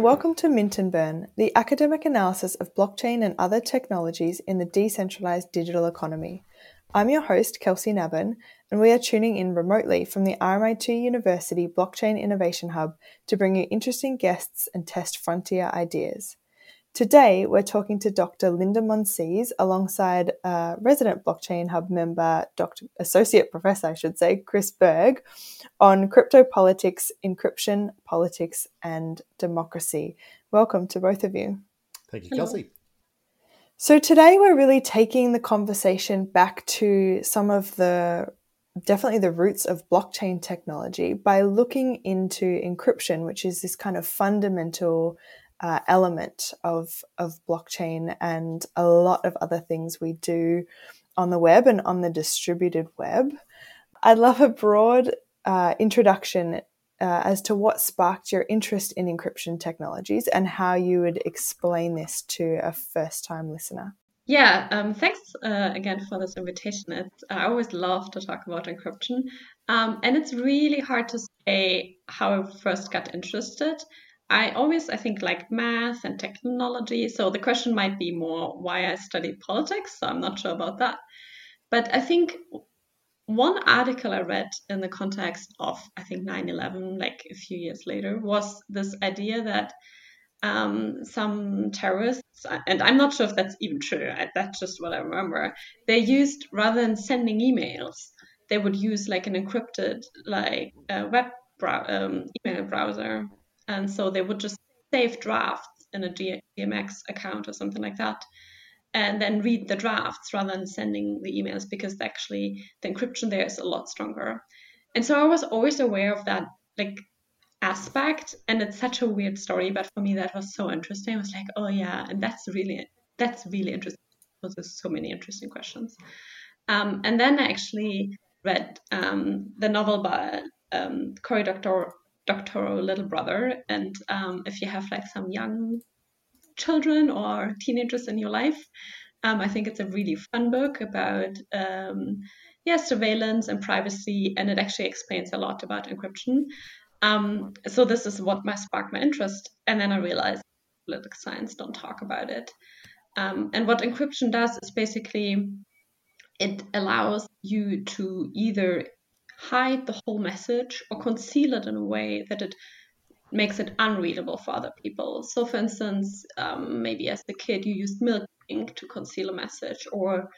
And welcome to Mint and Burn, the academic analysis of blockchain and other technologies in the decentralized digital economy. I'm your host, Kelsie Nabben, and we are tuning in remotely from the RMIT University Blockchain Innovation Hub to bring you interesting guests and test frontier ideas. Today, we're talking to Dr. Linda Monsees alongside uh, resident Blockchain Hub member, Dr. Associate Professor, I should say, Chris Berg, on crypto politics, encryption, politics, and democracy. Welcome to both of you. Thank you, Kelsie. So, today we're really taking the conversation back to some of the definitely the roots of blockchain technology by looking into encryption, which is this kind of fundamental uh, element of of blockchain and a lot of other things we do on the web and on the distributed web. I'd love a broad uh, introduction uh, as to what sparked your interest in encryption technologies and how you would explain this to a first time listener. Yeah, um, thanks uh, again for this invitation. It's, I always love to talk about encryption. Um, and it's really hard to say how I first got interested. I always, I think, like math and technology. So the question might be more why I studied politics. So I'm not sure about that. But I think one article I read in the context of, I think, 9 11, like a few years later, was this idea that um, some terrorists, and I'm not sure if that's even true, that's just what I remember, they used, rather than sending emails, they would use like an encrypted like uh, web brow- um, email browser and so they would just save drafts in a GMX account or something like that, and then read the drafts rather than sending the emails because actually the encryption there is a lot stronger. And so I was always aware of that like aspect, and it's such a weird story, but for me that was so interesting. I was like, oh yeah, and that's really that's really interesting there's so many interesting questions. Um, and then I actually read um, the novel by um, Cory Doctorow Doctorow little brother. And um, if you have like some young children or teenagers in your life, um, I think it's a really fun book about um, yeah surveillance and privacy, and it actually explains a lot about encryption. Um, so this is what my sparked my interest, and then I realized political science don't talk about it. Um, and what encryption does is basically it allows you to either hide the whole message or conceal it in a way that it makes it unreadable for other people. So, for instance, um, maybe as a kid you used milk ink to conceal a message, or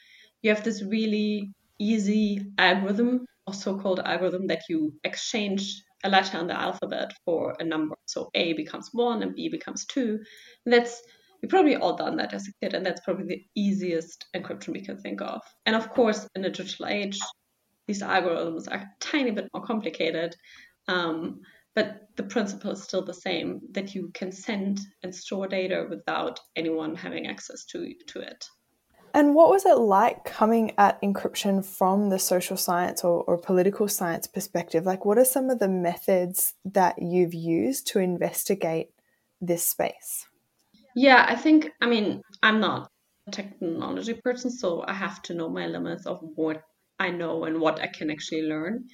you have this really easy algorithm or so-called algorithm that you exchange a letter in the alphabet for a number. So A becomes one and B becomes two. And that's we probably all done that as a kid, and that's probably the easiest encryption we can think of. And of course, in a digital age, these algorithms are a tiny bit more complicated. Um, but the principle is still the same that you can send and store data without anyone having access to, to it. And what was it like coming at encryption from the social science or, or political science perspective? Like, what are some of the methods that you've used to investigate this space? Yeah, I think, I mean, I'm not a technology person, so I have to know my limits of what I know and what I can actually learn.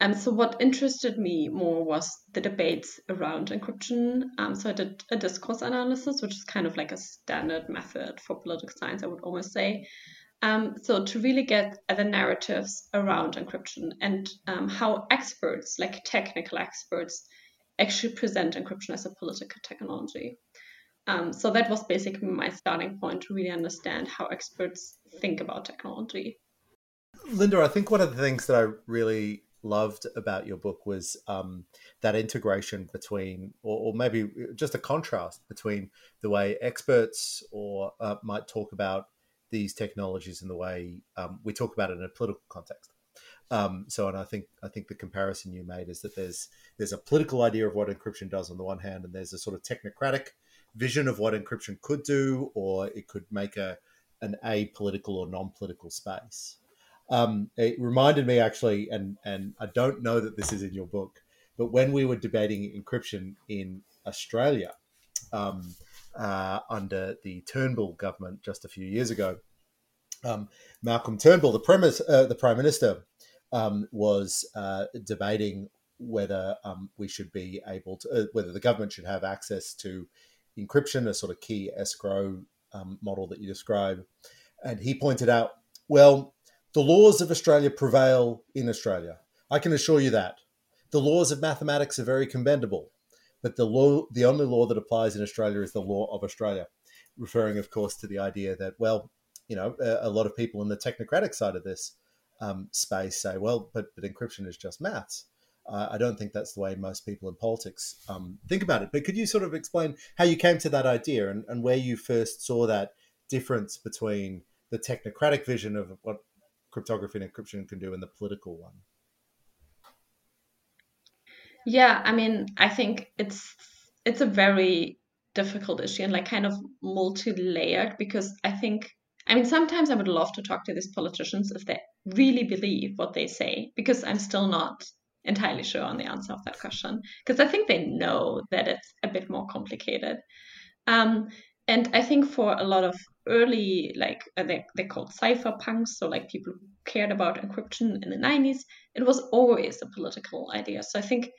Um, so what interested me more was the debates around encryption. Um, so I did a discourse analysis, which is kind of like a standard method for political science, I would almost say. Um, so to really get at the narratives around encryption and um, how experts, like technical experts, actually present encryption as a political technology. Um, so that was basically my starting point to really understand how experts think about technology. Linda, I think one of the things that I really loved about your book was um, that integration between, or, or, maybe just a contrast between the way experts or uh, might talk about these technologies and the way um, we talk about it in a political context. Um, so, and I think I think the comparison you made is that there's there's a political idea of what encryption does on the one hand, and there's a sort of technocratic vision of what encryption could do, or it could make a an apolitical or non-political space. Um, it reminded me actually, and and I don't know that this is in your book, but when we were debating encryption in Australia um, uh, under the Turnbull government just a few years ago, um, Malcolm Turnbull, the premise, uh, the prime minister, um, was uh, debating whether um, we should be able to, uh, whether the government should have access to encryption, a sort of key escrow um, model that you describe. And he pointed out, well, the laws of Australia prevail in Australia. I can assure you that. The laws of mathematics are very commendable, but the law, the only law that applies in Australia is the law of Australia, referring, of course, to the idea that, well, you know, a, a lot of people in the technocratic side of this um, space say, well, but, but encryption is just maths. Uh, I don't think that's the way most people in politics um, think about it. But could you sort of explain how you came to that idea and, and where you first saw that difference between the technocratic vision of what cryptography and encryption can do in the political one? Yeah, I mean, I think it's it's a very difficult issue and like kind of multi-layered because I think I mean sometimes I would love to talk to these politicians if they really believe what they say because I'm still not entirely sure on the answer of that question because I think they know that it's a bit more complicated. Um, and I think for a lot of early, like uh, they, they called cypherpunks, so like people who cared about encryption in the 90s, it was always a political idea. So I think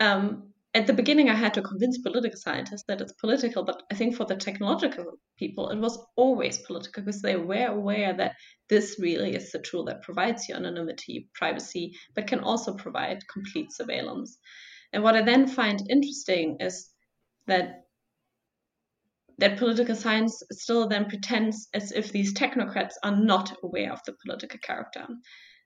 um, at the beginning, I had to convince political scientists that it's political, but I think for the technological people, it was always political because they were aware that this really is the tool that provides you anonymity, privacy, but can also provide complete surveillance. And what I then find interesting is that that political science still then pretends as if these technocrats are not aware of the political character.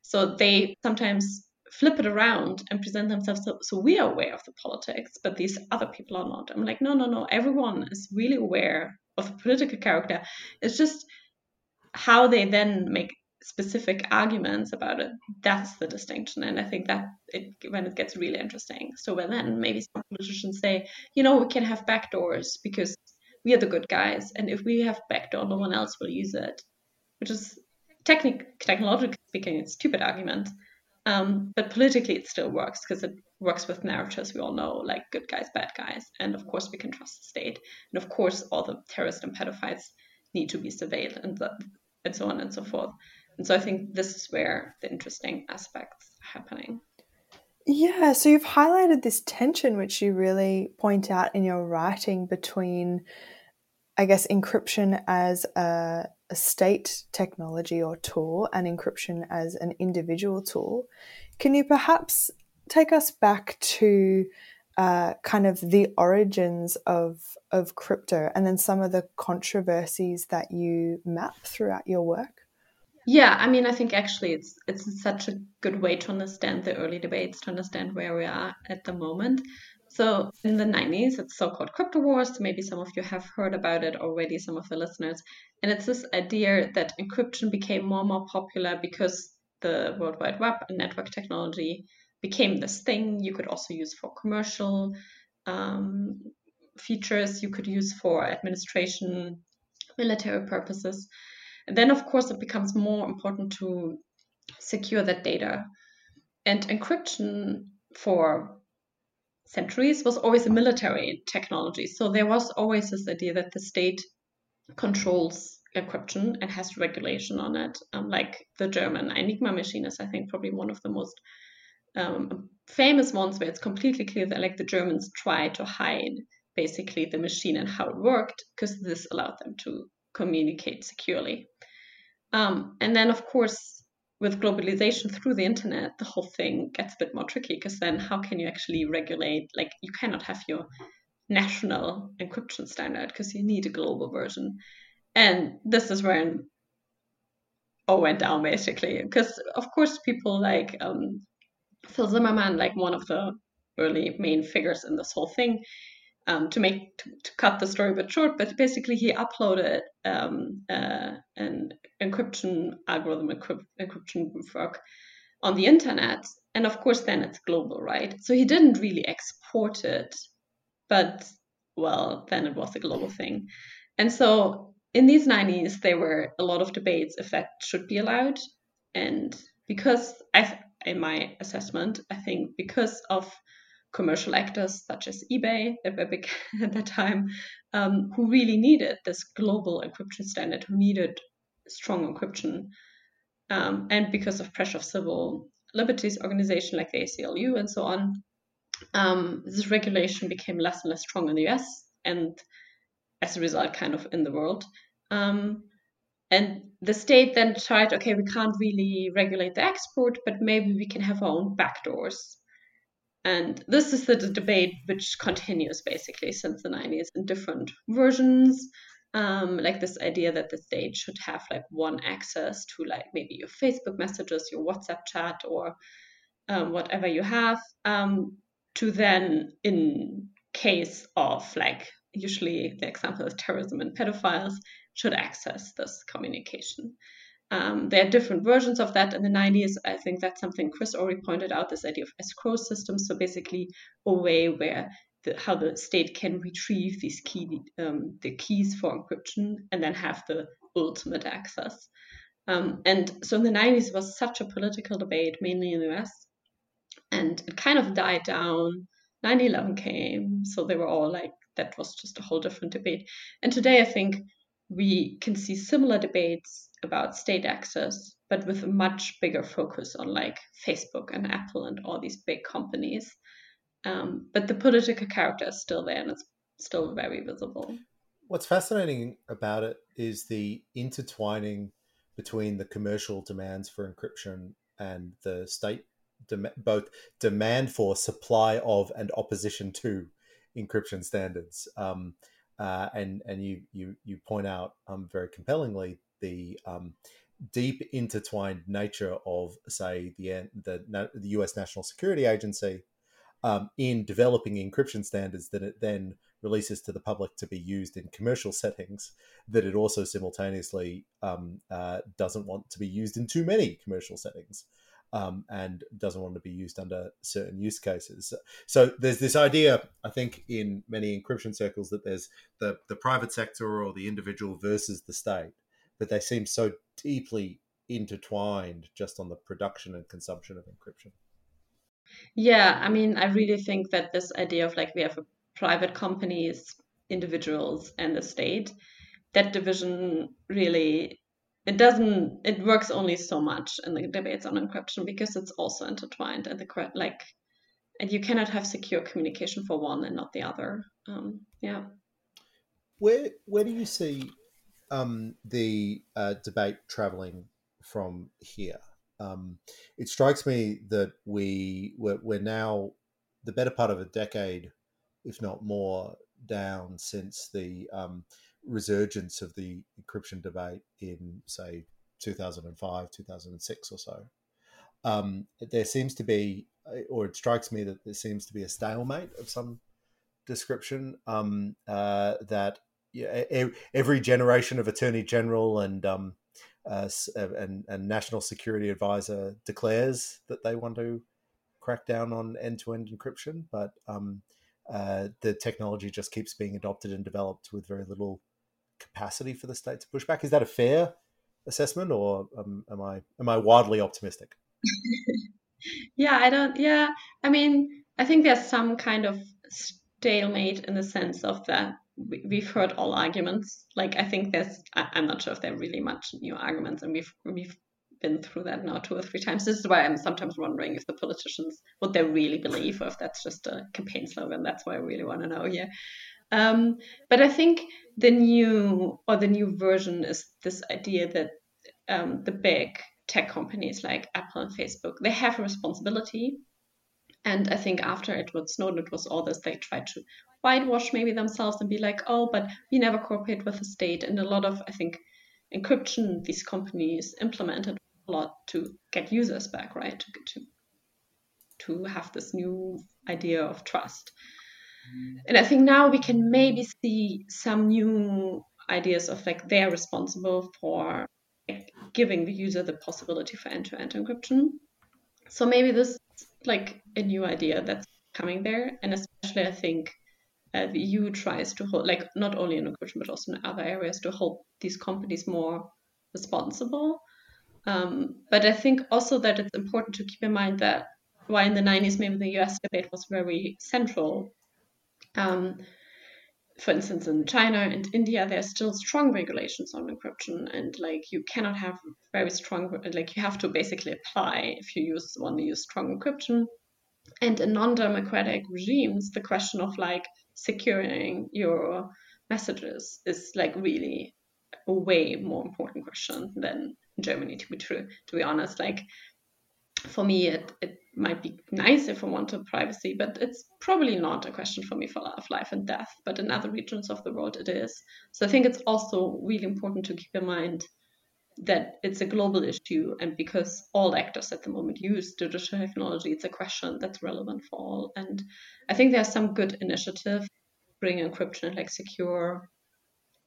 So they sometimes flip it around and present themselves so, so, we are aware of the politics but these other people are not. I'm like no no no everyone is really aware of the political character. It's just how they then make specific arguments about it that's the distinction. And i think that it when it gets really interesting. So when then maybe some politicians say you know we can have backdoors because we are the good guys and if we have backdoor no one else will use it which is technic- technologically speaking a stupid argument um, but politically, it still works because it works with narratives we all know, like good guys, bad guys. And of course, we can trust the state. And of course, all the terrorists and pedophiles need to be surveilled and, the, and so on and so forth. And so I think this is where the interesting aspects are happening. Yeah, so you've highlighted this tension, which you really point out in your writing between, I guess, encryption as a a state technology or tool and encryption as an individual tool. Can you perhaps take us back to uh, kind of the origins of of crypto and then some of the controversies that you map throughout your work? Yeah, I mean, I think actually it's it's such a good way to understand the early debates, to understand where we are at the moment. So in the 90s, it's so-called crypto wars. Maybe some of you have heard about it already, some of the listeners. And it's this idea that encryption became more and more popular because the World Wide Web and network technology became this thing you could also use for commercial um, features, you could use for administration, military purposes. Then, of course, it becomes more important to secure that data. And encryption for centuries was always a military technology. So there was always this idea that the state controls encryption and has regulation on it. Um, like the German Enigma machine is, I think, probably one of the most um, famous ones where it's completely clear that like the Germans tried to hide basically the machine and how it worked because this allowed them to communicate securely. Um, and then, of course, with globalization through the internet, the whole thing gets a bit more tricky because then how can you actually regulate? Like, you cannot have your national encryption standard because you need a global version. And this is where all went down basically. Because, of course, people like um, Phil Zimmermann, like one of the early main figures in this whole thing, um, to make to, to, cut the story a bit short, but basically he uploaded um, uh, an encryption algorithm, encrypt, encryption work on the internet, and of course then it's global, right? So he didn't really export it, but well, then it was a global thing, and so in these 90s there were a lot of debates if that should be allowed, and because I, in my assessment, I think because of commercial actors such as eBay that were big at that time, um, who really needed this global encryption standard, who needed strong encryption. Um, and because of pressure of civil liberties organization like the ACLU and so on, um, this regulation became less and less strong in the US and as a result, kind of in the world. Um, and the state then tried, okay, we can't really regulate the export, but maybe we can have our own backdoors. And this is the debate which continues basically since the 90s in different versions. Um, like this idea that the state should have like one access to like maybe your Facebook messages, your WhatsApp chat, or um, whatever you have, um, to then, in case of like usually the example is terrorism and pedophiles, should access this communication. Um, there are different versions of that in the 90s. I think that's something Chris already pointed out this idea of escrow systems. So basically, a way where the, how the state can retrieve these key um, the keys for encryption and then have the ultimate access. Um, and so in the 90s, it was such a political debate, mainly in the US, and it kind of died down. 9 11 came, so they were all like, that was just a whole different debate. And today, I think we can see similar debates about state access, but with a much bigger focus on like Facebook and Apple and all these big companies. Um, but the political character is still there and it's still very visible. What's fascinating about it is the intertwining between the commercial demands for encryption and the state both demand for supply of and opposition to encryption standards. Um, uh, and and you you you point out um, very compellingly the um, deep intertwined nature of say the the, the U.S. National Security Agency um, in developing encryption standards that it then releases to the public to be used in commercial settings. That it also simultaneously um, uh, doesn't want to be used in too many commercial settings um, and doesn't want to be used under certain use cases. So there's this idea, I think, in many encryption circles that there's the, the private sector or the individual versus the state, but they seem so deeply intertwined just on the production and consumption of encryption. Yeah, I mean, I really think that this idea of like we have private companies, individuals, and the state, that division really it doesn't it works only so much in the debates on encryption because it's also intertwined and the like and you cannot have secure communication for one and not the other um, yeah where where do you see um, the uh, debate traveling from here um, it strikes me that we we're, we're now the better part of a decade if not more down since the um, resurgence of the encryption debate in, say, 2005, 2006 or so. Um, there seems to be, or it strikes me that there seems to be a stalemate of some description um, uh, that yeah, every generation of attorney general and um, uh, and, and national security advisor declares that they want to crack down on end-to-end encryption, but um, uh, the technology just keeps being adopted and developed with very little capacity for the state to push back. Is that a fair assessment, or um, am I am I wildly optimistic? yeah, I don't. Yeah, I mean, I think there's some kind of stalemate in the sense of that we've heard all arguments. Like I think there's, I'm not sure if there are really much new arguments, and we've we've been through that now two or three times. This is why I'm sometimes wondering if the politicians what they really believe, or if that's just a campaign slogan. That's why I really want to know here. Um, but I think the new or the new version is this idea that um, the big tech companies like Apple and Facebook they have a responsibility. And I think after Edward Snowden, it was all this they tried to whitewash maybe themselves and be like, oh, but we never cooperate with the state. And a lot of I think encryption these companies implemented a lot to get users back, right? To to to have this new idea of trust. And I think now we can maybe see some new ideas of like they're responsible for giving the user the possibility for end-to-end encryption. So maybe this is like a new idea that's coming there, and especially I think uh, the EU tries to hold like not only in encryption but also in other areas to hold these companies more responsible. Um, but I think also that it's important to keep in mind that while in the 90s maybe the US debate was very central um, for instance, in China and India, there are still strong regulations on encryption, and like you cannot have very strong, like you have to basically apply if you use want to use strong encryption. And in non-democratic regimes, the question of like securing your messages is like really a way more important question than Germany. To be true, to be honest, like for me, it, it might be nice if I wanted privacy, but it's probably not a question for me for life and death. But in other regions of the world, it is. So I think it's also really important to keep in mind that it's a global issue, and because all actors at the moment use digital technology, it's a question that's relevant for all. And I think there's some good initiative bring encryption and like secure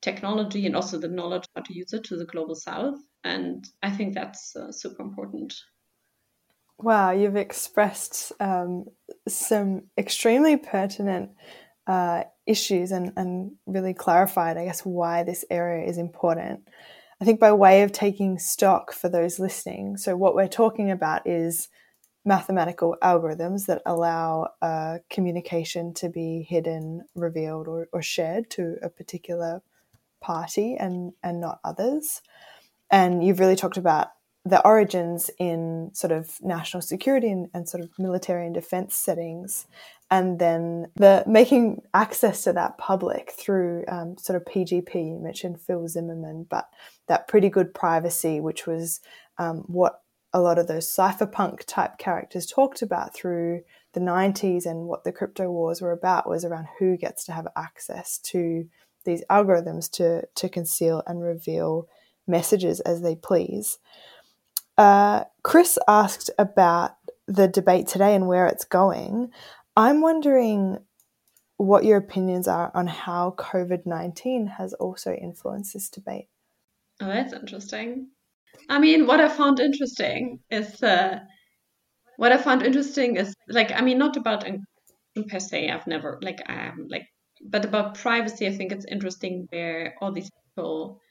technology and also the knowledge how to use it to the global south. And I think that's uh, super important. Wow, you've expressed um, some extremely pertinent uh, issues and, and really clarified, I guess, why this area is important. I think by way of taking stock for those listening, so what we're talking about is mathematical algorithms that allow uh, communication to be hidden, revealed, or, or shared to a particular party and, and not others. And you've really talked about the origins in sort of national security and, and, sort of military and defense settings, and then the making access to that public through um, sort of PGP. You mentioned Phil Zimmermann, but that pretty good privacy, which was um, what a lot of those cypherpunk type characters talked about through the 90s and what the crypto wars were about was around who gets to have access to these algorithms to, to conceal and reveal messages as they please. Uh, Chris asked about the debate today and where it's going. I'm wondering what your opinions are on how COVID 19 has also influenced this debate. Oh, that's interesting. I mean, what I found interesting is uh, what I found interesting is like, I mean, not about per se. I've never like, um, like, but about privacy. I think it's interesting where all these people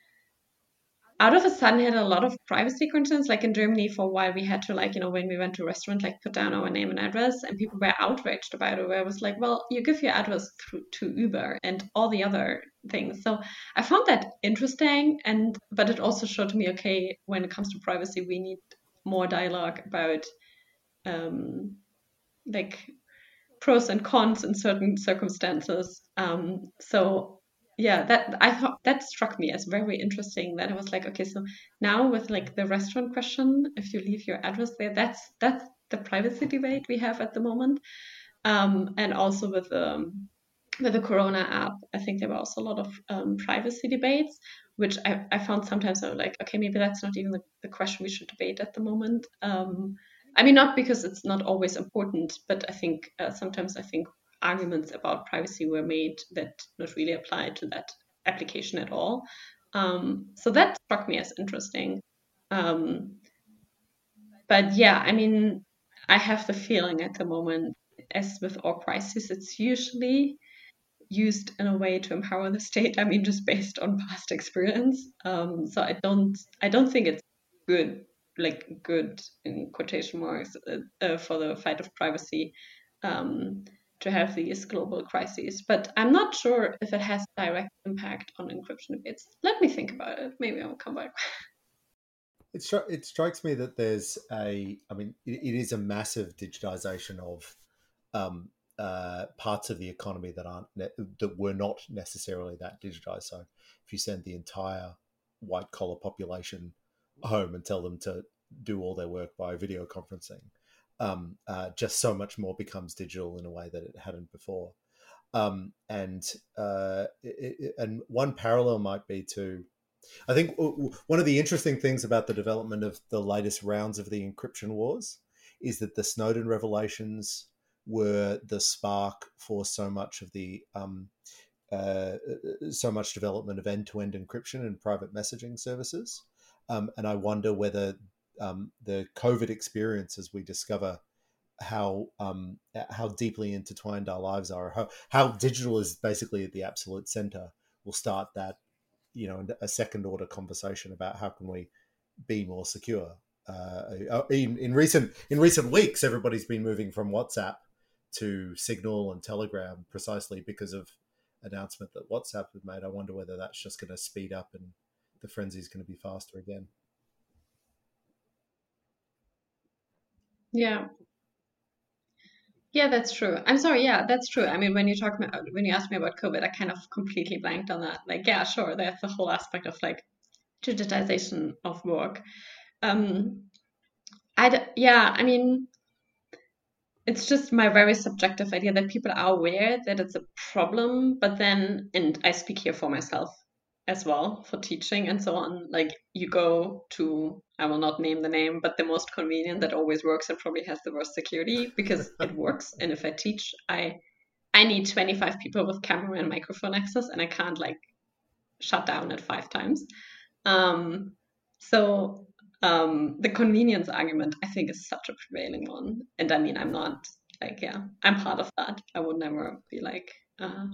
out of a sudden had a lot of privacy concerns. Like in Germany, for a while, we had to like, you know, when we went to a restaurant, like put down our name and address, and people were outraged about it. Where it was like, well, you give your address through to Uber and all the other things. So I found that interesting, and but it also showed me, okay, when it comes to privacy, we need more dialogue about, um, like pros and cons in certain circumstances. Um, so yeah that i thought that struck me as very interesting that i was like okay so now with like the restaurant question if you leave your address there that's that's the privacy debate we have at the moment. Um, and also with um, with the corona app i think there were also a lot of um, privacy debates which I, I found sometimes i was like okay maybe that's not even the, the question we should debate at the moment. Um, i mean not because it's not always important but i think uh, sometimes i think arguments about privacy were made that not really apply to that application at all. Um, so that struck me as interesting. Um, but yeah, I mean, I have the feeling at the moment, as with all crises, it's usually used in a way to empower the state. I mean, just based on past experience. Um, so I don't, I don't think it's good, like good in quotation marks, uh, uh, for the fight of privacy. Um, to have these global crises. But I'm not sure if it has direct impact on encryption debates. Let me think about it. Maybe I'll come back. It, stri- it strikes me that there's a, I mean, it, it is a massive digitization of um, uh, parts of the economy that aren't ne- that were not necessarily that digitized. So if you send the entire white collar population home and tell them to do all their work by video conferencing, um, uh, just so much more becomes digital in a way that it hadn't before. Um, and uh, it, it, and one parallel might be to, I think one of the interesting things about the development of the latest rounds of the encryption wars is that the Snowden revelations were the spark for so much of the um, uh, so much development of end-to-end encryption and private messaging services. Um, and I wonder whether um, the COVID experience as we discover how um, how deeply intertwined our lives are, how how digital is basically at the absolute center. We'll start that, you know, a second order conversation about how can we be more secure. Uh, uh, in, in recent in recent weeks, everybody's been moving from WhatsApp to Signal and Telegram precisely because of announcement that WhatsApp had made. I wonder whether that's just going to speed up and the frenzy is going to be faster again. Yeah. Yeah, that's true. I'm sorry. Yeah, that's true. I mean, when you talk about when you asked me about COVID, I kind of completely blanked on that. Like, yeah, sure, there's the whole aspect of like digitization of work. Um, I yeah, I mean, it's just my very subjective idea that people are aware that it's a problem, but then, and I speak here for myself as well for teaching and so on. Like you go to, I will not name the name, but the most convenient that always works and probably has the worst security because it works. And if I teach, I I need 25 people with camera and microphone access, and I can't like shut down at five times. Um, so um, the convenience argument, I think, is such a prevailing one. And I mean, I'm not like, yeah, I'm part of that. I would never be like, uh,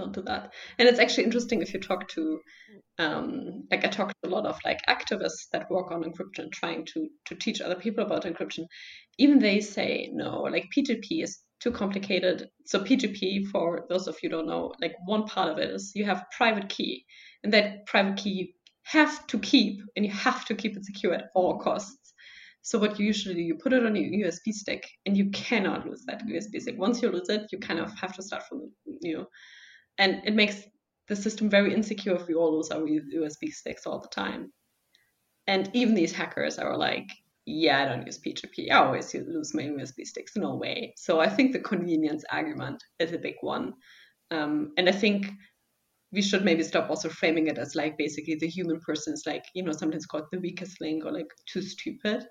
don't do that. And it's actually interesting if you talk to, um, like, I talked to a lot of like activists that work on encryption, trying to to teach other people about encryption. Even they say no, like PGP is too complicated. So PGP, for those of you don't know, like one part of it is you have private key, and that private key you have to keep and you have to keep it secure at all costs. So what you usually do, you put it on your USB stick and you cannot lose that USB stick. Once you lose it, you kind of have to start from new. And it makes the system very insecure if we all lose our USB sticks all the time. And even these hackers are like, yeah, I don't use PGP. I always lose my USB sticks. No way. So I think the convenience argument is a big one. Um, and I think we should maybe stop also framing it as like basically the human person is like you know sometimes called the weakest link or like too stupid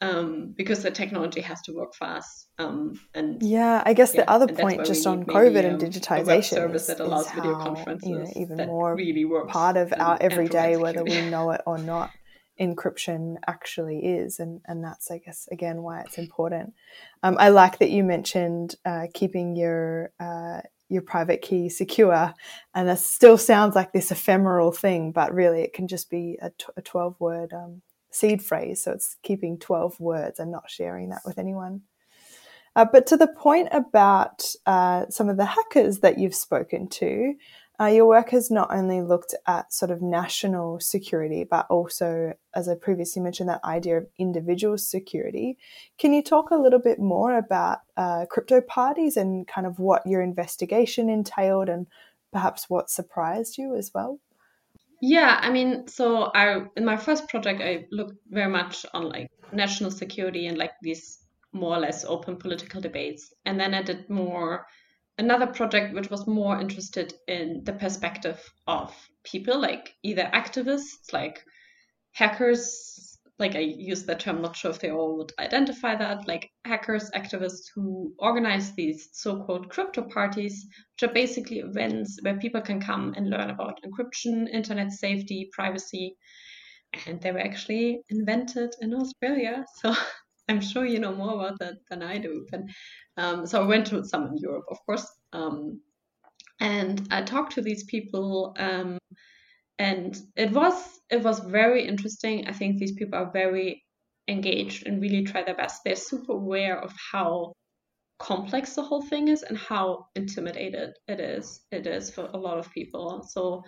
um, because the technology has to work fast um, and yeah i guess yeah, the other point just on covid and digitization service that allows video conferences you know, even more really works part of our everyday whether we know it or not encryption actually is and and that's i guess again why it's important um, i like that you mentioned uh, keeping your uh, your private key secure. And that still sounds like this ephemeral thing, but really it can just be a, t- a 12 word um, seed phrase. So it's keeping 12 words and not sharing that with anyone. Uh, but to the point about uh, some of the hackers that you've spoken to, uh, your work has not only looked at sort of national security, but also, as I previously mentioned, that idea of individual security. Can you talk a little bit more about uh, crypto parties and kind of what your investigation entailed and perhaps what surprised you as well? Yeah, I mean, so I in my first project I looked very much on like national security and like these more or less open political debates, and then I did more another project which was more interested in the perspective of people, like either activists, like hackers, like I use that term, not sure if they all would identify that, like hackers, activists who organize these so called crypto parties, which are basically events where people can come and learn about encryption, internet safety, privacy. And they were actually invented in Australia. So I'm sure you know more about that than I do. But um, so I went to some in Europe, of course, um, and I talked to these people, um, and it was it was very interesting. I think these people are very engaged and really try their best. They're super aware of how complex the whole thing is and how intimidated it is. It is for a lot of people. So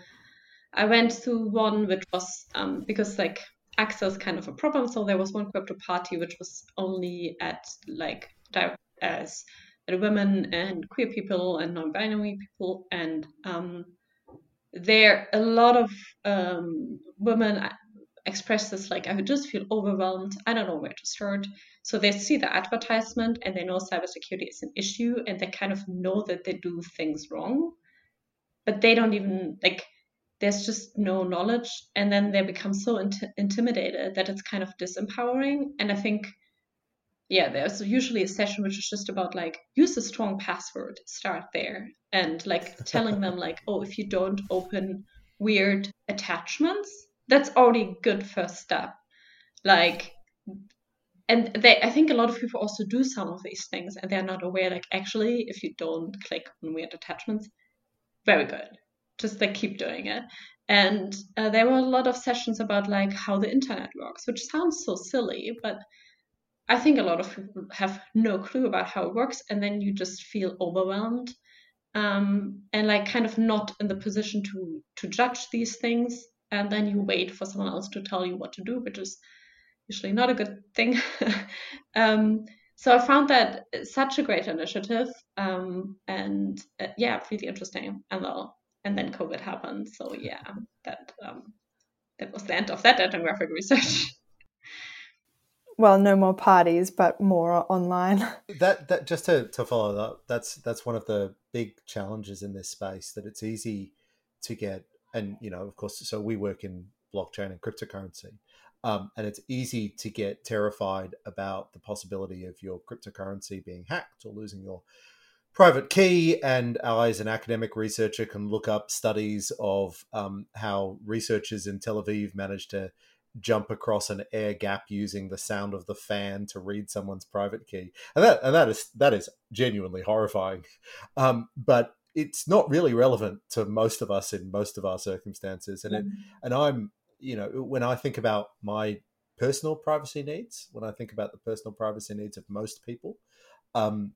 I went to one which was um, because like access kind of a problem. So there was one crypto party which was only at like as women and queer people and non-binary people, and um, there a lot of um, women express this like I just feel overwhelmed. I don't know where to start. So they see the advertisement and they know cybersecurity is an issue, and they kind of know that they do things wrong, but they don't even like there's just no knowledge and then they become so int- intimidated that it's kind of disempowering and i think yeah there's usually a session which is just about like use a strong password start there. And like telling them like oh if you don't open weird attachments that's already a good first step. Like and they i think a lot of people also do some of these things and they're not aware like actually if you don't click on weird attachments very good. Just like keep doing it. And uh, there were a lot of sessions about like how the internet works which sounds so silly but i think a lot of people have no clue about how it works and then you just feel overwhelmed um, and like kind of not in the position to to judge these things and then you wait for someone else to tell you what to do which is usually not a good thing. Um, so i found that such a great initiative um, and uh, yeah really interesting and well and then covid happened so yeah that um, that was the end of that ethnographic research well, no more parties, but more online. That that just to, to follow that, that's that's one of the big challenges in this space. That it's easy to get, and you know, of course, so we work in blockchain and cryptocurrency, um, and it's easy to get terrified about the possibility of your cryptocurrency being hacked or losing your private key. And I, as an academic researcher, can look up studies of um, how researchers in Tel Aviv managed to jump across an air gap using the sound of the fan to read someone's private key, and that and that is that is genuinely horrifying. Um, but it's not really relevant to most of us in most of our circumstances, and mm-hmm. and I'm you know when I think about my personal privacy needs, when I think about the personal privacy needs of most people, um,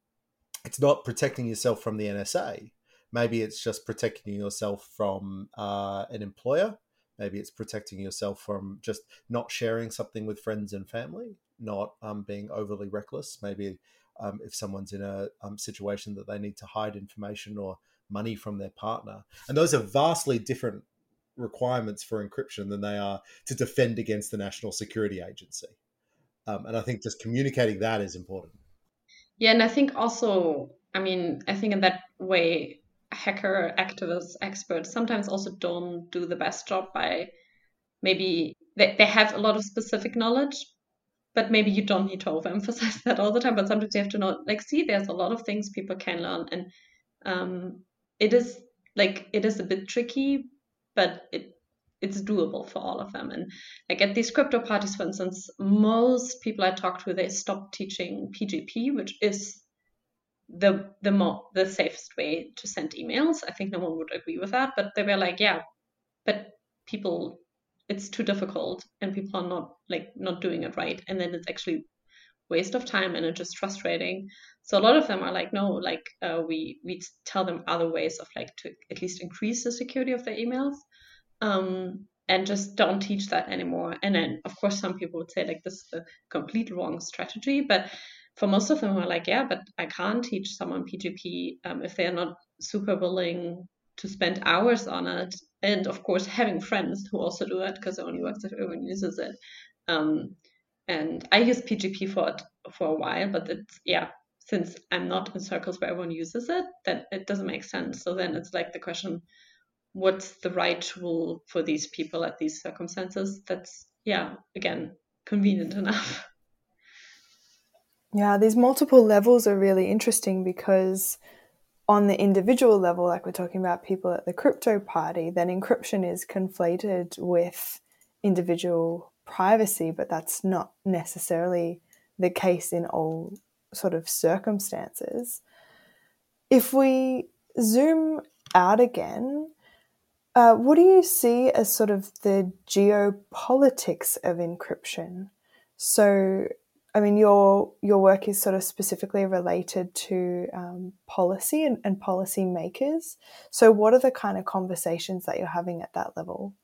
it's not protecting yourself from the NSA. Maybe it's just protecting yourself from uh, an employer Maybe it's protecting yourself from just not sharing something with friends and family, not um, being overly reckless. Maybe um, if someone's in a um, situation that they need to hide information or money from their partner. And those are vastly different requirements for encryption than they are to defend against the National Security Agency. Um, and I think just communicating that is important. Yeah, and I think also, I mean, I think in that way, hacker activists experts sometimes also don't do the best job by maybe they, they have a lot of specific knowledge but maybe you don't need to overemphasize that all the time. But sometimes you have to know like see there's a lot of things people can learn. And um, it is like it is a bit tricky but it it's doable for all of them. And like at these crypto parties for instance most people i talked to they stopped teaching pgp which is the the more the safest way to send emails. I think no one would agree with that, but they were like, yeah, but people it's too difficult and people are not like not doing it right. And then it's actually waste of time and it's just frustrating. So a lot of them are like no like uh, we we tell them other ways of like to at least increase the security of their emails um, and just don't teach that anymore. And then of course some people would say like this is the complete wrong strategy but for most of them were like, yeah, but I can't teach someone PGP um, if they're not super willing to spend hours on it. And of course, having friends who also do it because it only works if everyone uses it. Um, and I use PGP for it for a while, but it's yeah, since I'm not in circles where everyone uses it, then it doesn't make sense. So then it's like the question, what's the right tool for these people at these circumstances? That's yeah, again, convenient enough. Yeah, these multiple levels are really interesting because on the individual level, like we're talking about people at the crypto party, then encryption is conflated with individual privacy, but that's not necessarily the case in all sort of circumstances. If we zoom out again, uh, what do you see as sort of the geopolitics of encryption? So, I mean, your your work is sort of specifically related to um, policy and, and policy makers. So, what are the kind of conversations that you're having at that level?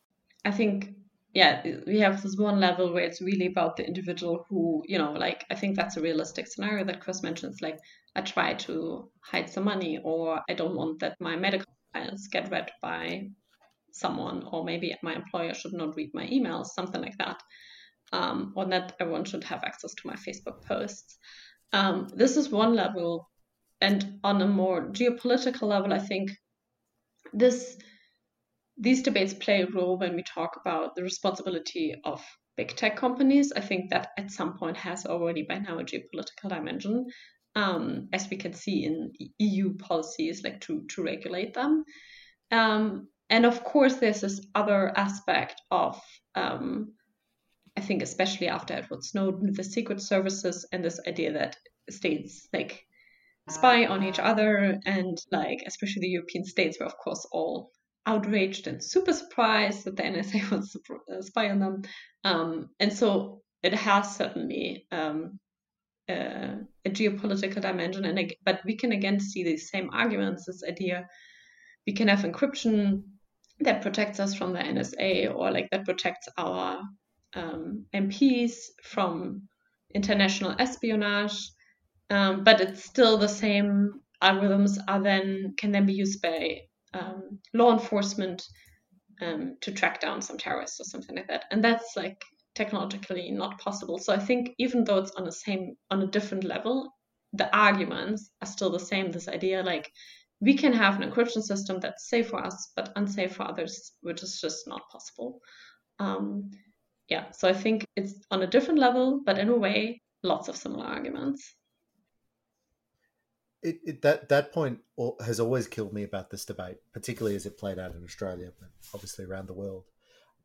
I think, yeah, we have this one level where it's really about the individual who, you know, like I think that's a realistic scenario that Chris mentions. Like, I try to hide some money, or I don't want that my medical files get read by someone, or maybe my employer should not read my emails, something like that um, or that everyone should have access to my Facebook posts. Um, this is one level, and on a more geopolitical level, I think this these debates play a role when we talk about the responsibility of big tech companies. I think that at some point has already by now a geopolitical dimension, um, as we can see in EU policies, like to to regulate them. Um, and of course, there's this other aspect of um, I think especially after Edward Snowden, the secret services and this idea that states like spy on each other and like especially the European states were of course all outraged and super surprised that the NSA to uh, spy on them. Um, and so it has certainly um, a geopolitical dimension, and but we can again see these same arguments. This idea we can have encryption that protects us from the NSA, or like that protects our um, MPs from international espionage, um, but it's still the same algorithms are then can then be used by um, law enforcement um, to track down some terrorists or something like that, and that's like technologically not possible. So I think even though it's on the same on a different level, the arguments are still the same. This idea like we can have an encryption system that's safe for us but unsafe for others, which is just not possible. Um, yeah, so I think it's on a different level, but in a way, lots of similar arguments. It, it, that that point has always killed me about this debate, particularly as it played out in Australia, but obviously around the world.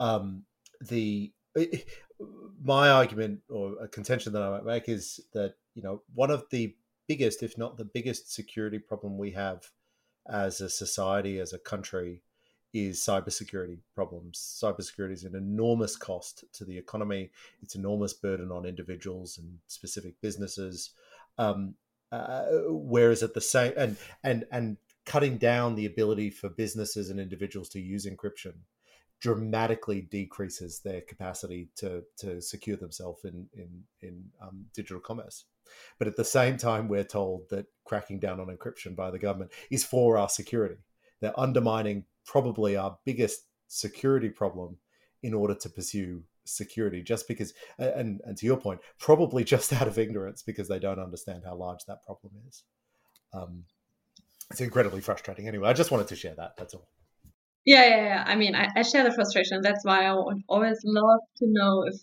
Um, the my argument or a contention that I might make is that you know one of the biggest, if not the biggest, security problem we have as a society, as a country, is cybersecurity problems. Cybersecurity is an enormous cost to the economy. It's an enormous burden on individuals and specific businesses. Um, uh, whereas at the same and and and cutting down the ability for businesses and individuals to use encryption dramatically decreases their capacity to to secure themselves in in in um, digital commerce. But at the same time, we're told that cracking down on encryption by the government is for our security. They're undermining probably our biggest security problem in order to pursue security just because and and to your point probably just out of ignorance because they don't understand how large that problem is um it's incredibly frustrating anyway i just wanted to share that that's all yeah, yeah, yeah. I mean, I, I share the frustration. That's why I would always love to know if,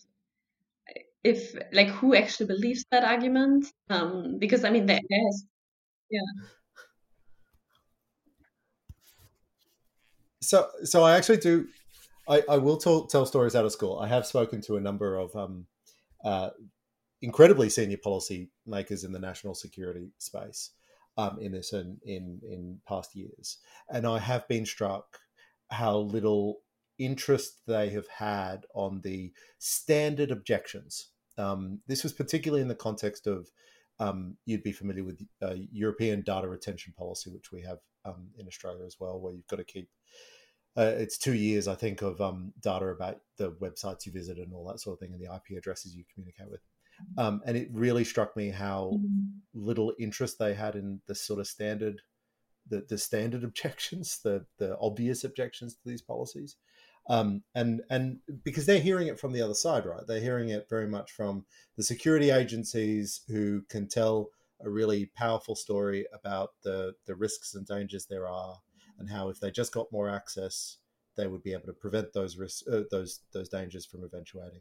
if like who actually believes that argument. Um, because I mean, there is, yeah. So, so I actually do. I, I will tell, tell stories out of school. I have spoken to a number of um, uh, incredibly senior policy makers in the national security space um, in this in, in past years, and I have been struck how little interest they have had on the standard objections. Um, this was particularly in the context of um, you'd be familiar with uh, European data retention policy, which we have um, in Australia as well, where you've got to keep uh, it's two years, I think, of um, data about the websites you visit and all that sort of thing, and the IP addresses you communicate with. Um, and it really struck me how mm-hmm. little interest they had in the sort of standard the, the standard objections, the the obvious objections to these policies, um, and and because they're hearing it from the other side, right? They're hearing it very much from the security agencies who can tell a really powerful story about the the risks and dangers there are, and how if they just got more access, they would be able to prevent those risks, uh, those those dangers from eventuating.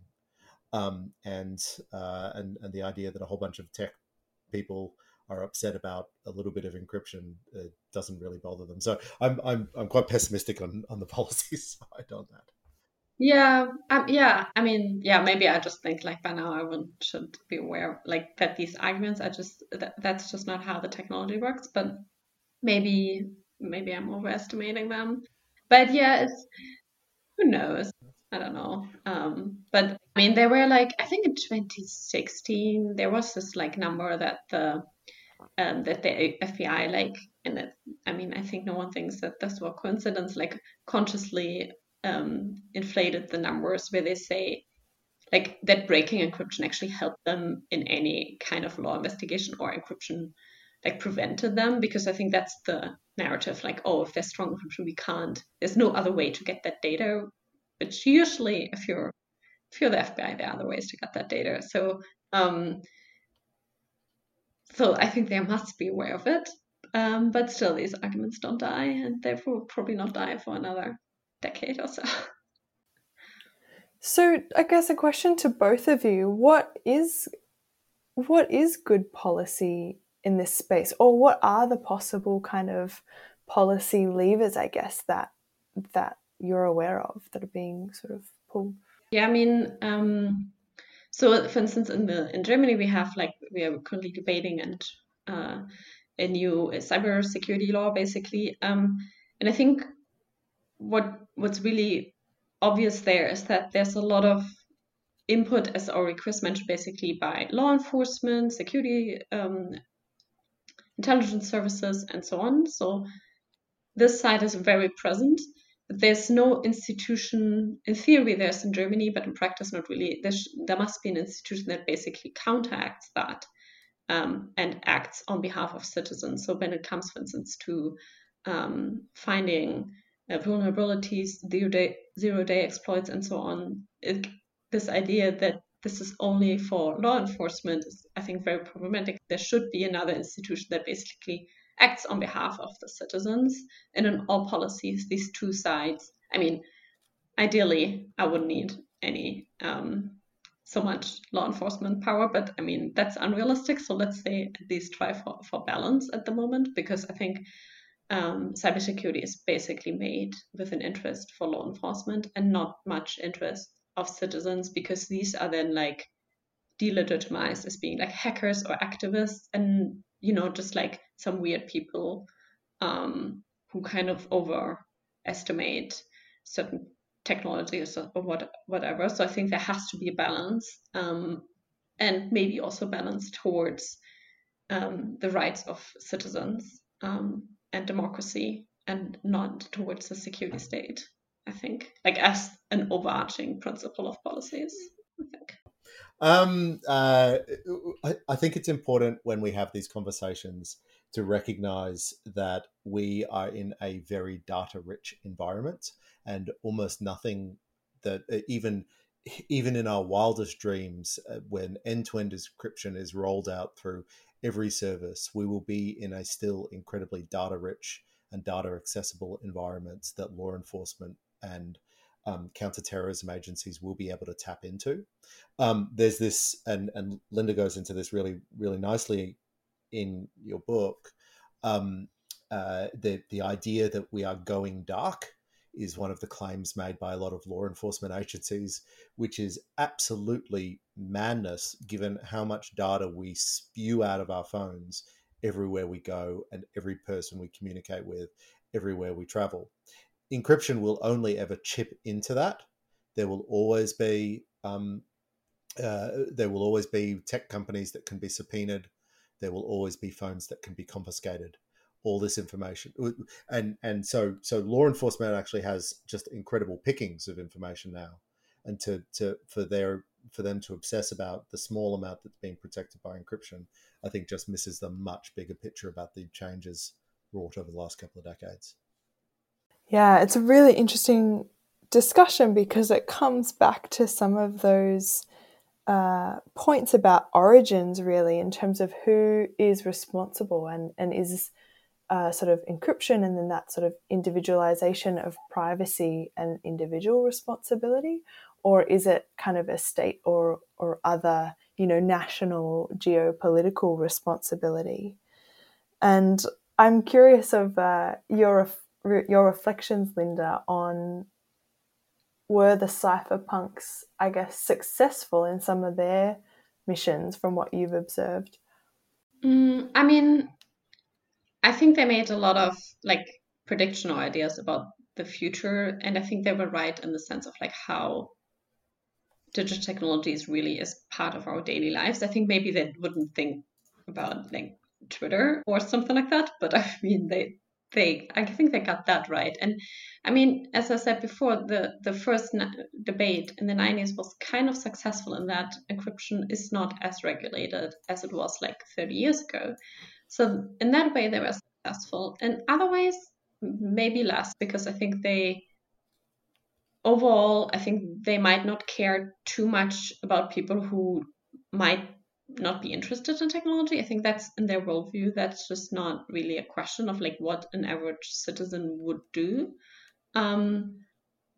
Um, and uh, and and the idea that a whole bunch of tech people are upset about a little bit of encryption it doesn't really bother them. So I'm I'm I'm quite pessimistic on on the policy side on that. Yeah, um, yeah. I mean, yeah. Maybe I just think like by now I would should be aware like that these arguments are just that, that's just not how the technology works. But maybe maybe I'm overestimating them. But yeah, it's who knows. I don't know. Um, but I mean, there were like I think in 2016 there was this like number that the um, that the FBI like, and that I mean, I think no one thinks that this was coincidence. Like consciously um, inflated the numbers where they say like that breaking encryption actually helped them in any kind of law investigation or encryption like prevented them because I think that's the narrative like oh if there's strong encryption we can't there's no other way to get that data which usually if you're if you're the FBI there are other ways to get that data so um so I think they must be aware of it. Um, but still, these arguments don't die, and they will probably not die for another decade or so. So, I guess a question to both of you: What is what is good policy in this space, or what are the possible kind of policy levers? I guess that that you're aware of that are being sort of pulled. Yeah, I mean, um, so, for instance, in the in Germany, we have like we are currently debating and uh, a new cyber security law, basically. Um, and I think what what's really obvious there is that there's a lot of input, as already Chris mentioned, basically by law enforcement, security, um, intelligence services, and so on. So this side is very present. But there's no institution, in theory, there's in Germany, but in practice, not really. There's, there must be an institution that basically counteracts that um, and acts on behalf of citizens. So when it comes, for instance, to um, finding uh, vulnerabilities, zero day, zero day exploits, and so on, it, this idea that this is only for law enforcement is, I think, very problematic. There should be another institution that basically acts on behalf of the citizens. And in all policies, these two sides, I mean, ideally, I wouldn't need any um, so much law enforcement power, but I mean, that's unrealistic. So let's say at least try for, for balance at the moment, because I think um, cybersecurity is basically made with an interest for law enforcement and not much interest of citizens, because these are then like delegitimized as being like hackers or activists and, you know, just like some weird people um, who kind of overestimate certain technologies or what, whatever. So I think there has to be a balance um, and maybe also balance towards um, the rights of citizens um, and democracy and not towards the security state. I think, like as an overarching principle of policies. I think. Um, uh, I, I think it's important when we have these conversations to recognize that we are in a very data rich environment and almost nothing that uh, even even in our wildest dreams uh, when end-to-end encryption is rolled out through every service we will be in a still incredibly data rich and data accessible environments that law enforcement and um, counterterrorism agencies will be able to tap into. Um, there's this, and, and Linda goes into this really, really nicely in your book. Um, uh, the the idea that we are going dark is one of the claims made by a lot of law enforcement agencies, which is absolutely madness given how much data we spew out of our phones everywhere we go and every person we communicate with, everywhere we travel. Encryption will only ever chip into that. There will always be um, uh, there will always be tech companies that can be subpoenaed. There will always be phones that can be confiscated all this information and and so so law enforcement actually has just incredible pickings of information now and to to for their for them to obsess about the small amount that's being protected by encryption i think just misses the much bigger picture about the changes wrought over the last couple of decades yeah it's a really interesting discussion because it comes back to some of those uh, points about origins really in terms of who is responsible and and is uh, sort of encryption and then that sort of individualization of privacy and individual responsibility or is it kind of a state or or other you know national geopolitical responsibility? And i'm curious of uh, your your reflections linda on were the cypherpunks i guess successful in some of their missions from what you've observed mm, i mean I think they made a lot of like prediction or ideas about the future, and I think they were right in the sense of like how digital technologies really is part of our daily lives. I think maybe they wouldn't think about like Twitter or something like that, but I mean they they I think they got that right. And I mean, as I said before, the the first debate in the 90s was kind of successful in that encryption is not as regulated as it was like 30 years ago. So in that way, they were successful. And otherwise, maybe less because I think they overall, I think they might not care too much about people who might not be interested in technology. I think that's in their worldview. That's just not really a question of like what an average citizen would do. Um,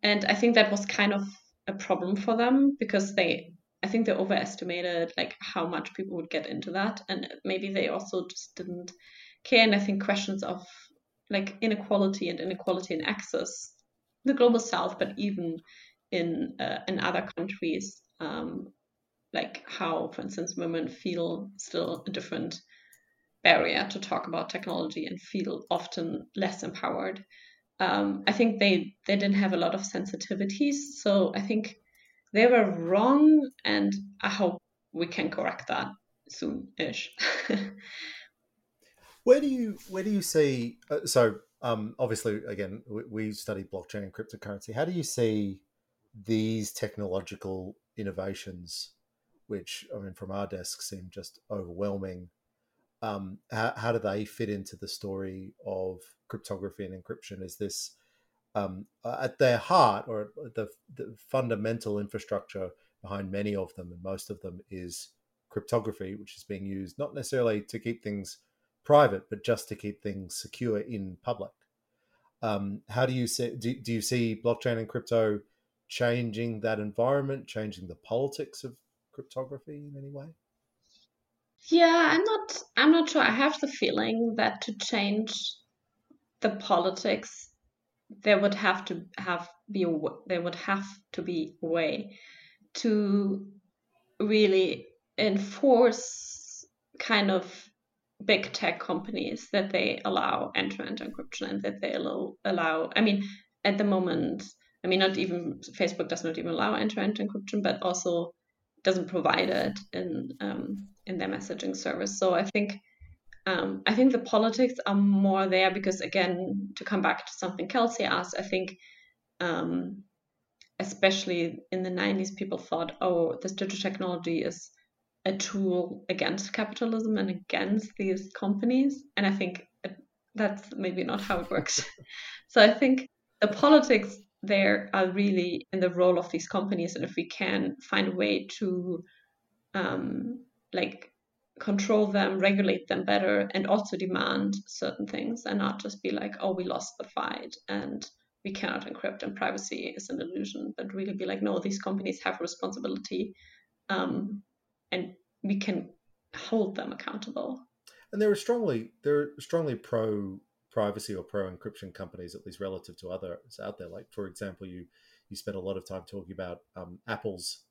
and I think that was kind of a problem for them because they I think they overestimated like how much people would get into that, and maybe they also just didn't care. And I think questions of like inequality and inequality in access, the global south, but even in uh, in other countries, um, like how, for instance, women feel still a different barrier to talk about technology and feel often less empowered. Um, I think they they didn't have a lot of sensitivities, so I think they were wrong, and I hope we can correct that soon-ish. where do you where do you see? Uh, so um, obviously, again, we, we study blockchain and cryptocurrency. How do you see these technological innovations, which I mean, from our desk, seem just overwhelming? Um, how, how do they fit into the story of cryptography and encryption? Is this um, at their heart or the, the fundamental infrastructure behind many of them, and most of them is cryptography, which is being used not necessarily to keep things private, but just to keep things secure in public. Um, how do you see? Do, do you see blockchain and crypto changing that environment, changing the politics of cryptography in any way? Yeah, I'm not. I'm not sure. I have the feeling that to change the politics, there would have to have be a, there would have to be a way to really enforce kind of big tech companies that they allow end-to-end encryption and that they allow, allow i mean at the moment i mean not even facebook does not even allow end-to-end encryption but also doesn't provide it in um, in their messaging service so i think um, i think the politics are more there because again to come back to something Kelsie asked i think um, especially in the 90s people thought oh this digital technology is a tool against capitalism and against these companies. And I think that's maybe not how it works. so I think the politics there are really in the role of these companies. And if we can find a way to um, like control them, regulate them better, and also demand certain things and not just be like, oh, we lost the fight and we cannot encrypt and privacy is an illusion, but really be like, no, these companies have responsibility um, and we can hold them accountable. And there are strongly they're strongly pro privacy or pro encryption companies, at least relative to others out there. Like for example, you you spent a lot of time talking about um, Apple's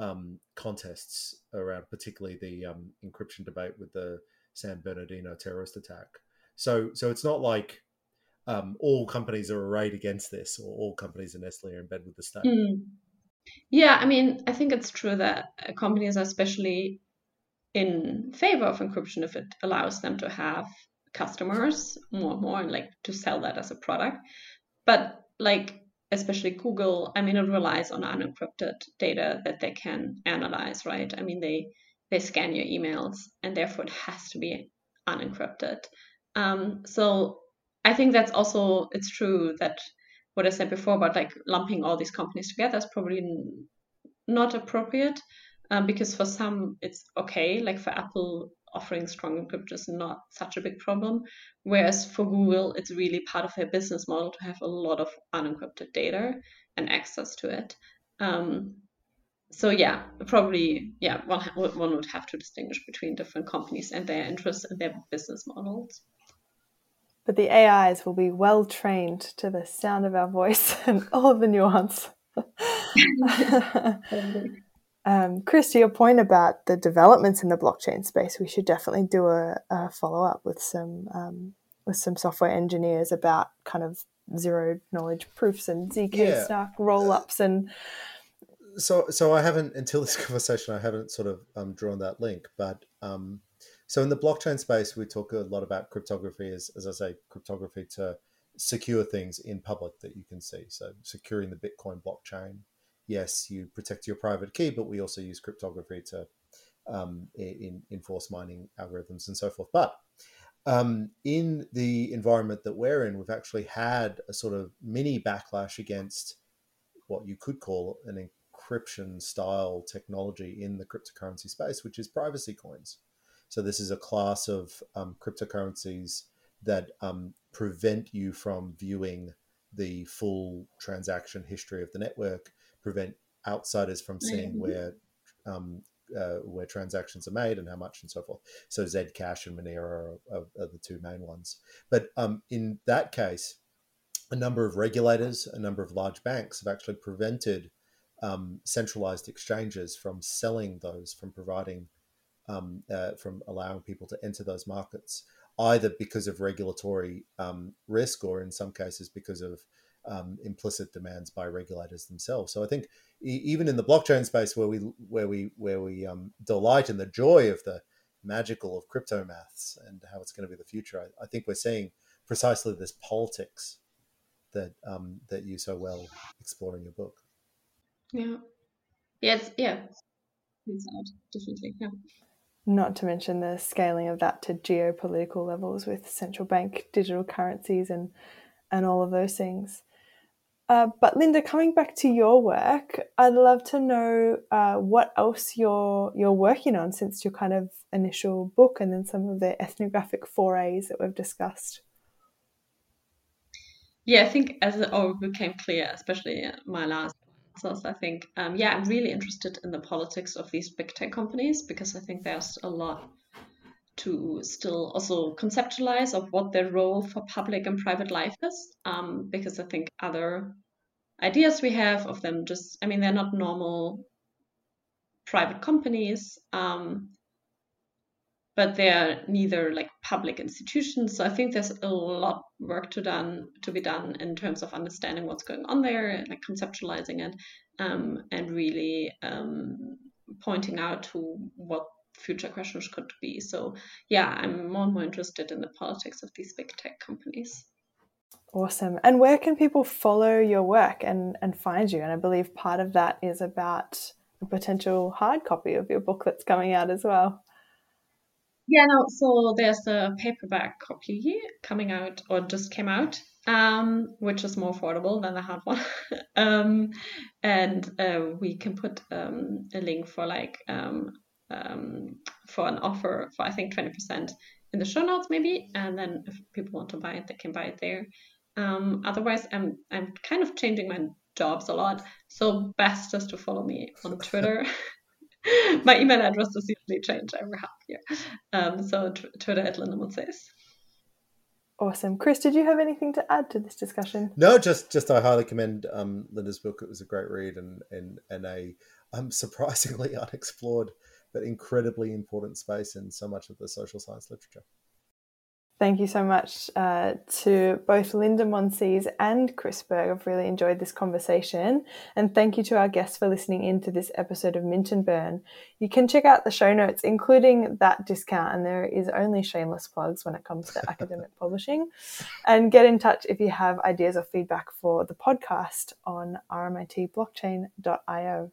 um, contests around particularly the um, encryption debate with the San Bernardino terrorist attack. So so it's not like um, all companies are arrayed against this, or all companies in Nestle are in bed with the state. Mm. Yeah, I mean, I think it's true that uh, companies are especially in favor of encryption if it allows them to have customers more and more and like to sell that as a product. But like especially Google, I mean it relies on unencrypted data that they can analyze, right? I mean they they scan your emails and therefore it has to be unencrypted. Um, so I think that's also it's true that what I said before about like lumping all these companies together is probably not appropriate um, because for some it's okay. Like for Apple, offering strong encryption is not such a big problem, whereas for Google, it's really part of their business model to have a lot of unencrypted data and access to it. Um, so yeah, probably yeah, one one would have to distinguish between different companies and their interests and their business models. But the AIs will be well trained to the sound of our voice and all of the nuance. Um, Chris, to your point about the developments in the blockchain space, we should definitely do a, a follow up with some um, with some software engineers about kind of zero knowledge proofs and zk yeah. snark roll ups and. So, so I haven't until this conversation. I haven't sort of um, drawn that link, but um, so in the blockchain space, we talk a lot about cryptography as, as I say, cryptography to secure things in public that you can see. So securing the Bitcoin blockchain, yes, you protect your private key, but we also use cryptography to um, in, enforce mining algorithms and so forth. But um, in the environment that we're in, we've actually had a sort of mini backlash against what you could call an encryption style technology in the cryptocurrency space, which is privacy coins. So this is a class of um, cryptocurrencies that um, prevent you from viewing the full transaction history of the network prevent outsiders from seeing mm-hmm. where um, uh, where transactions are made and how much and so forth. So Zcash and Monero are, are, are the two main ones. But um, in that case, a number of regulators, a number of large banks have actually prevented um, centralized exchanges from selling those, from providing, um, uh, from allowing people to enter those markets, either because of regulatory um, risk or in some cases because of um, implicit demands by regulators themselves. So I think e- even in the blockchain space, where we where we where we um, delight in the joy of the magical of crypto maths and how it's going to be the future, I, I think we're seeing precisely this politics that um, that you so well explore in your book. Yeah. Yes. Yeah. It's out definitely. Yeah. Not to mention the scaling of that to geopolitical levels with central bank digital currencies and and all of those things. Uh, but Linda, coming back to your work, I'd love to know uh, what else you're you're working on since your kind of initial book, and then some of the ethnographic forays that we've discussed. Yeah, I think as it all became clear, especially my last I think um, yeah, I'm really interested in the politics of these big tech companies because I think there's a lot to still also conceptualize of what their role for public and private life is um, because i think other ideas we have of them just i mean they're not normal private companies um, but they're neither like public institutions. So i think there's a lot work to done to be done in terms of understanding what's going on there and like conceptualizing it um, and really um, pointing out to what future questions could be. So yeah, I'm more and more interested in the politics of these big tech companies. Awesome. And where can people follow your work and, and find you? And I believe part of that is about a potential hard copy of your book that's coming out as well. Yeah, no, so there's a paperback copy here coming out or just came out, um, which is more affordable than the hard one. um, and uh, we can put um, a link for like um, for an offer for I think 20% in the show notes maybe, and then if people want to buy it, they can buy it there. Um, otherwise, I'm I'm kind of changing my jobs a lot, so best just to follow me on Twitter. my email address does usually change every half year, um, so t- Twitter at Linda Monsees. Awesome, Chris. Did you have anything to add to this discussion? No, just just I highly commend um, Linda's book. It was a great read and and and a um, surprisingly unexplored but incredibly important space in so much of the social science literature. Thank you so much uh, to both Linda Monsees and Chris Berg. I've really enjoyed this conversation. And thank you to our guests for listening in to this episode of Mint and Burn. You can check out the show notes, including that discount, and there is only shameless plugs when it comes to academic publishing. And get in touch if you have ideas or feedback for the podcast on rmitblockchain.io.